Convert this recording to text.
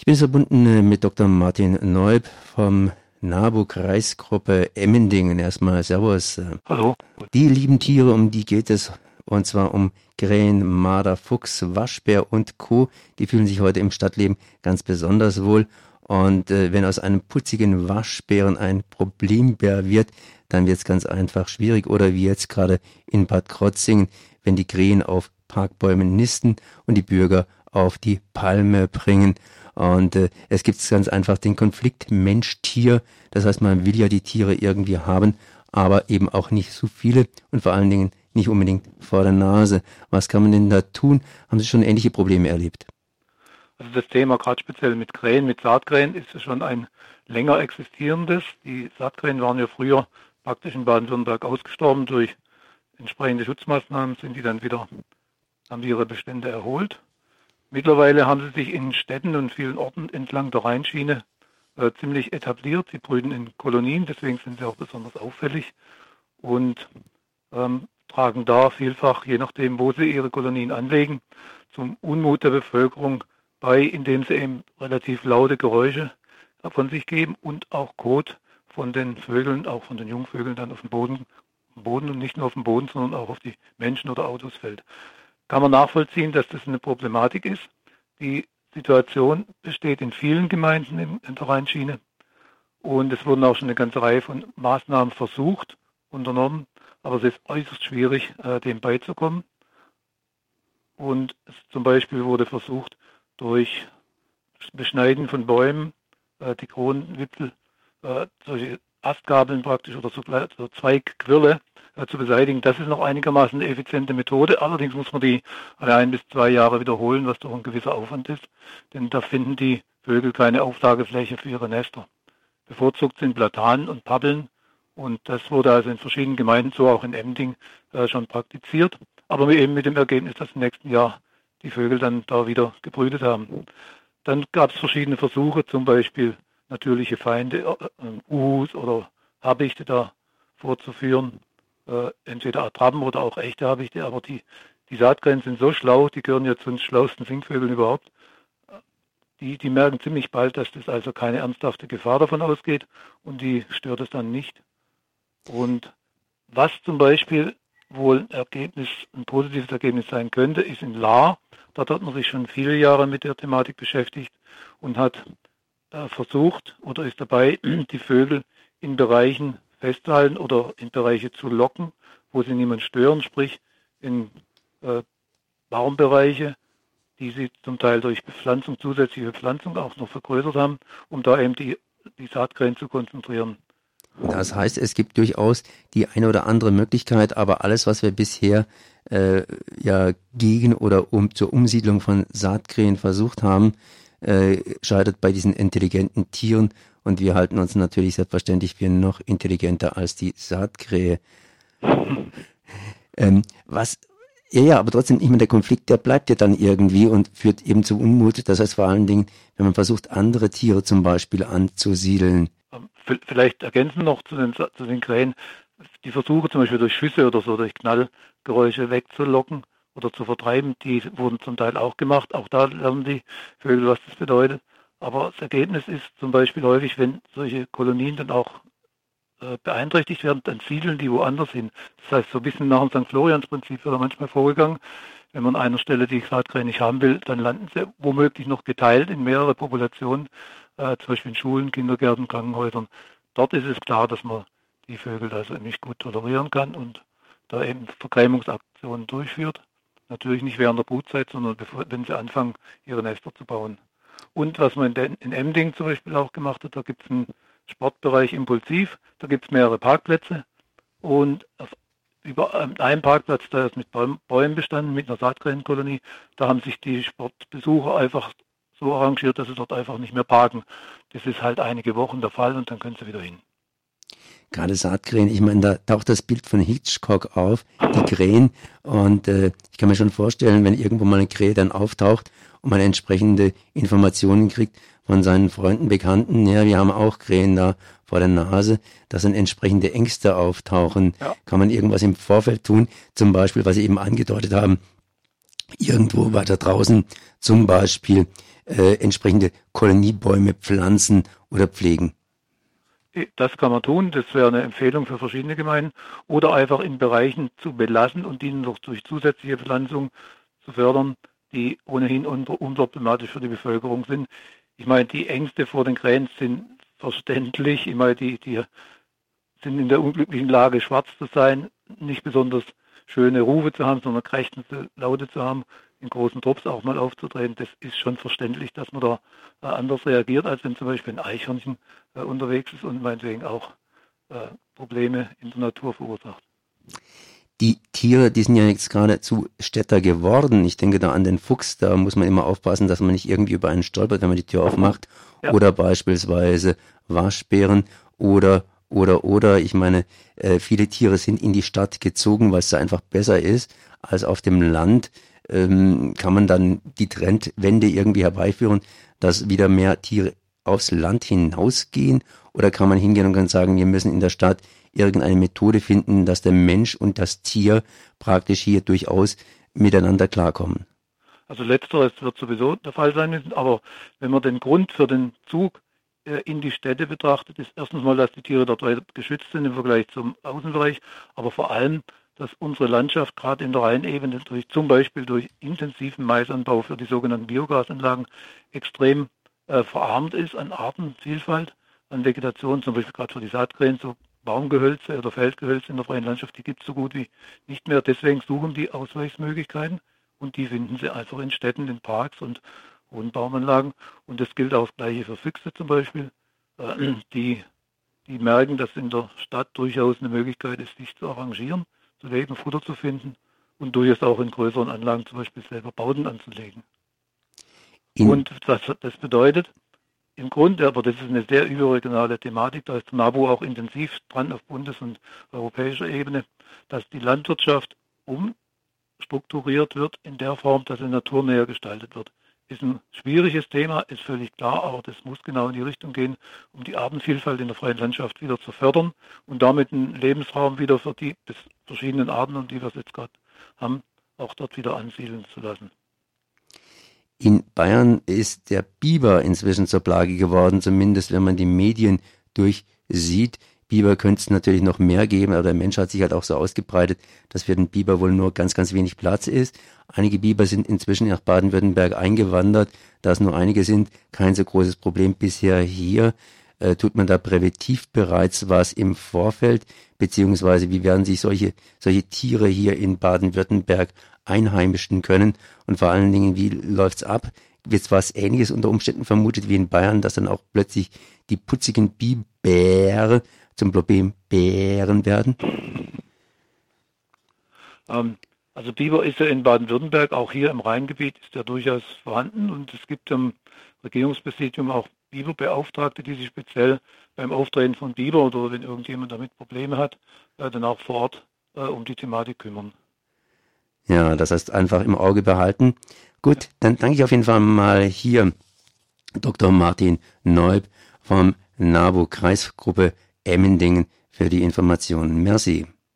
Ich bin verbunden äh, mit Dr. Martin Neub vom NABU-Kreisgruppe Emmendingen. Erstmal Servus. Äh, Hallo. Die lieben Tiere, um die geht es, und zwar um Krähen, Marder, Fuchs, Waschbär und Co. Die fühlen sich heute im Stadtleben ganz besonders wohl. Und äh, wenn aus einem putzigen Waschbären ein Problembär wird, dann wird es ganz einfach schwierig. Oder wie jetzt gerade in Bad Krotzingen, wenn die Krähen auf Parkbäumen nisten und die Bürger auf die Palme bringen. Und äh, es gibt ganz einfach den Konflikt Mensch-Tier. Das heißt, man will ja die Tiere irgendwie haben, aber eben auch nicht so viele und vor allen Dingen nicht unbedingt vor der Nase. Was kann man denn da tun? Haben Sie schon ähnliche Probleme erlebt? Also das Thema gerade speziell mit Krähen, mit Saatkrähen ist schon ein länger existierendes. Die Saatkrähen waren ja früher praktisch in Baden-Württemberg ausgestorben durch entsprechende Schutzmaßnahmen, sind die dann wieder, haben die ihre Bestände erholt. Mittlerweile haben sie sich in Städten und vielen Orten entlang der Rheinschiene äh, ziemlich etabliert. Sie brüten in Kolonien, deswegen sind sie auch besonders auffällig und ähm, tragen da vielfach, je nachdem, wo sie ihre Kolonien anlegen, zum Unmut der Bevölkerung bei, indem sie eben relativ laute Geräusche von sich geben und auch Kot von den Vögeln, auch von den Jungvögeln dann auf dem Boden, Boden und nicht nur auf dem Boden, sondern auch auf die Menschen oder Autos fällt. Kann man nachvollziehen, dass das eine Problematik ist. Die Situation besteht in vielen Gemeinden in der Rheinschiene und es wurden auch schon eine ganze Reihe von Maßnahmen versucht, unternommen, aber es ist äußerst schwierig, äh, dem beizukommen. Und zum Beispiel wurde versucht, durch Beschneiden von Bäumen, äh, die Kronenwipfel, äh, solche Astgabeln praktisch oder so, so Zweigquirle zu beseitigen. Das ist noch einigermaßen eine effiziente Methode. Allerdings muss man die alle ein bis zwei Jahre wiederholen, was doch ein gewisser Aufwand ist. Denn da finden die Vögel keine Auflagefläche für ihre Nester. Bevorzugt sind Platanen und Pappeln. Und das wurde also in verschiedenen Gemeinden, so auch in Emding, äh, schon praktiziert. Aber eben mit dem Ergebnis, dass im nächsten Jahr die Vögel dann da wieder gebrütet haben. Dann gab es verschiedene Versuche, zum Beispiel natürliche Feinde, äh, äh, Uhus oder Habichte da vorzuführen. Äh, entweder Attrappen oder auch echte Habichte, aber die, die Saatkrähen sind so schlau, die gehören ja zu den schlauesten Singvögeln überhaupt. Die, die merken ziemlich bald, dass das also keine ernsthafte Gefahr davon ausgeht und die stört es dann nicht. Und was zum Beispiel wohl ein Ergebnis, ein positives Ergebnis sein könnte, ist in Lahr. Dort hat man sich schon viele Jahre mit der Thematik beschäftigt und hat äh, versucht oder ist dabei, die Vögel in Bereichen festzuhalten oder in Bereiche zu locken, wo sie niemand stören, sprich in äh, Baumbereiche, die sie zum Teil durch Bepflanzung, zusätzliche Bepflanzung auch noch vergrößert haben, um da eben die, die Saatkrähen zu konzentrieren. Das heißt, es gibt durchaus die eine oder andere Möglichkeit, aber alles, was wir bisher äh, ja gegen oder um zur Umsiedlung von Saatkrähen versucht haben, äh, scheitert bei diesen intelligenten Tieren und wir halten uns natürlich selbstverständlich für noch intelligenter als die Saatkrähe. ähm, was ja, ja, aber trotzdem, ich meine, der Konflikt, der bleibt ja dann irgendwie und führt eben zu Unmut. Das heißt vor allen Dingen, wenn man versucht, andere Tiere zum Beispiel anzusiedeln. Ähm, vielleicht ergänzen noch zu den, zu den Krähen, die Versuche zum Beispiel durch Schüsse oder so, durch Knallgeräusche wegzulocken oder zu vertreiben, die wurden zum Teil auch gemacht. Auch da lernen die Vögel, was das bedeutet. Aber das Ergebnis ist zum Beispiel häufig, wenn solche Kolonien dann auch äh, beeinträchtigt werden, dann siedeln die woanders hin. Das heißt, so ein bisschen nach dem St. Florians-Prinzip wird da manchmal vorgegangen. Wenn man an einer Stelle die Saatkrähen nicht haben will, dann landen sie womöglich noch geteilt in mehrere Populationen äh, zum Beispiel in Schulen, Kindergärten, Krankenhäusern. Dort ist es klar, dass man die Vögel also nicht gut tolerieren kann und da eben Vergrämungsaktionen durchführt. Natürlich nicht während der Brutzeit, sondern bevor, wenn sie anfangen, ihre Nester zu bauen. Und was man in, in Emding zum Beispiel auch gemacht hat, da gibt es einen Sportbereich Impulsiv, da gibt es mehrere Parkplätze und auf, über einem Parkplatz, der ist mit Bäumen bestanden, mit einer Saatkrähenkolonie, da haben sich die Sportbesucher einfach so arrangiert, dass sie dort einfach nicht mehr parken. Das ist halt einige Wochen der Fall und dann können sie wieder hin. Gerade Saatkrähen, ich meine, da taucht das Bild von Hitchcock auf, die Krähen. Und äh, ich kann mir schon vorstellen, wenn irgendwo mal eine Krähe dann auftaucht und man entsprechende Informationen kriegt von seinen Freunden, Bekannten, ja, wir haben auch Krähen da vor der Nase, dass dann entsprechende Ängste auftauchen. Ja. Kann man irgendwas im Vorfeld tun? Zum Beispiel, was Sie eben angedeutet haben, irgendwo weiter draußen, zum Beispiel äh, entsprechende Koloniebäume pflanzen oder pflegen? Das kann man tun, das wäre eine Empfehlung für verschiedene Gemeinden. Oder einfach in Bereichen zu belassen und ihnen noch durch zusätzliche Pflanzung zu fördern, die ohnehin unproblematisch für die Bevölkerung sind. Ich meine, die Ängste vor den Krähen sind verständlich. Ich meine, die, die sind in der unglücklichen Lage, schwarz zu sein, nicht besonders schöne Rufe zu haben, sondern krächzende Laute zu haben, in großen Trupps auch mal aufzutreten. Das ist schon verständlich, dass man da äh, anders reagiert, als wenn zum Beispiel ein Eichhörnchen äh, unterwegs ist und meinetwegen auch äh, Probleme in der Natur verursacht. Die Tiere, die sind ja jetzt gerade zu Städter geworden. Ich denke da an den Fuchs, da muss man immer aufpassen, dass man nicht irgendwie über einen stolpert, wenn man die Tür aufmacht. Ja. Oder beispielsweise Waschbären oder oder oder ich meine, äh, viele Tiere sind in die Stadt gezogen, weil es da einfach besser ist als auf dem Land. Ähm, kann man dann die Trendwende irgendwie herbeiführen, dass wieder mehr Tiere aufs Land hinausgehen? Oder kann man hingehen und kann sagen, wir müssen in der Stadt irgendeine Methode finden, dass der Mensch und das Tier praktisch hier durchaus miteinander klarkommen? Also letzteres wird sowieso der Fall sein müssen, aber wenn man den Grund für den Zug in die Städte betrachtet, ist erstens mal, dass die Tiere dort weiter geschützt sind im Vergleich zum Außenbereich, aber vor allem, dass unsere Landschaft gerade in der Rheinebene durch zum Beispiel durch intensiven Maisanbau für die sogenannten Biogasanlagen extrem äh, verarmt ist an Artenvielfalt, an Vegetation, zum Beispiel gerade für die Saatkrähen, so Baumgehölze oder Feldgehölze in der freien Landschaft, die gibt es so gut wie nicht mehr. Deswegen suchen die Ausweichsmöglichkeiten und die finden sie einfach in Städten, in Parks und Wohnbaumanlagen. Und das gilt auch das Gleiche für Füchse zum Beispiel, äh, die, die merken, dass in der Stadt durchaus eine Möglichkeit ist, sich zu arrangieren, zu leben, Futter zu finden und durchaus auch in größeren Anlagen zum Beispiel selber Bauten anzulegen. In und das, das bedeutet, im Grunde, aber das ist eine sehr überregionale Thematik, da ist NABU auch intensiv dran auf Bundes- und europäischer Ebene, dass die Landwirtschaft umstrukturiert wird in der Form, dass sie naturnäher gestaltet wird. Ist ein schwieriges Thema, ist völlig klar, aber das muss genau in die Richtung gehen, um die Artenvielfalt in der freien Landschaft wieder zu fördern und damit einen Lebensraum wieder für die verschiedenen Arten, und die wir jetzt gerade haben, auch dort wieder ansiedeln zu lassen. In Bayern ist der Biber inzwischen zur Plage geworden, zumindest wenn man die Medien durchsieht. Biber könnte es natürlich noch mehr geben, aber der Mensch hat sich halt auch so ausgebreitet, dass für den Biber wohl nur ganz, ganz wenig Platz ist. Einige Biber sind inzwischen nach Baden-Württemberg eingewandert. Da es nur einige sind, kein so großes Problem bisher hier. Äh, tut man da präventiv bereits was im Vorfeld? Beziehungsweise wie werden sich solche, solche Tiere hier in Baden-Württemberg einheimischen können? Und vor allen Dingen, wie läuft's ab? Wird was Ähnliches unter Umständen vermutet wie in Bayern, dass dann auch plötzlich die putzigen Biber zum Problem Bären werden? Ähm, also Biber ist ja in Baden-Württemberg, auch hier im Rheingebiet ist er durchaus vorhanden und es gibt im Regierungspräsidium auch Biberbeauftragte, die sich speziell beim Auftreten von Biber oder wenn irgendjemand damit Probleme hat, äh, dann auch vor Ort äh, um die Thematik kümmern. Ja, das heißt einfach im Auge behalten. Gut, dann danke ich auf jeden Fall mal hier Dr. Martin Neub vom NABU Kreisgruppe Emmendingen für die Informationen. Merci.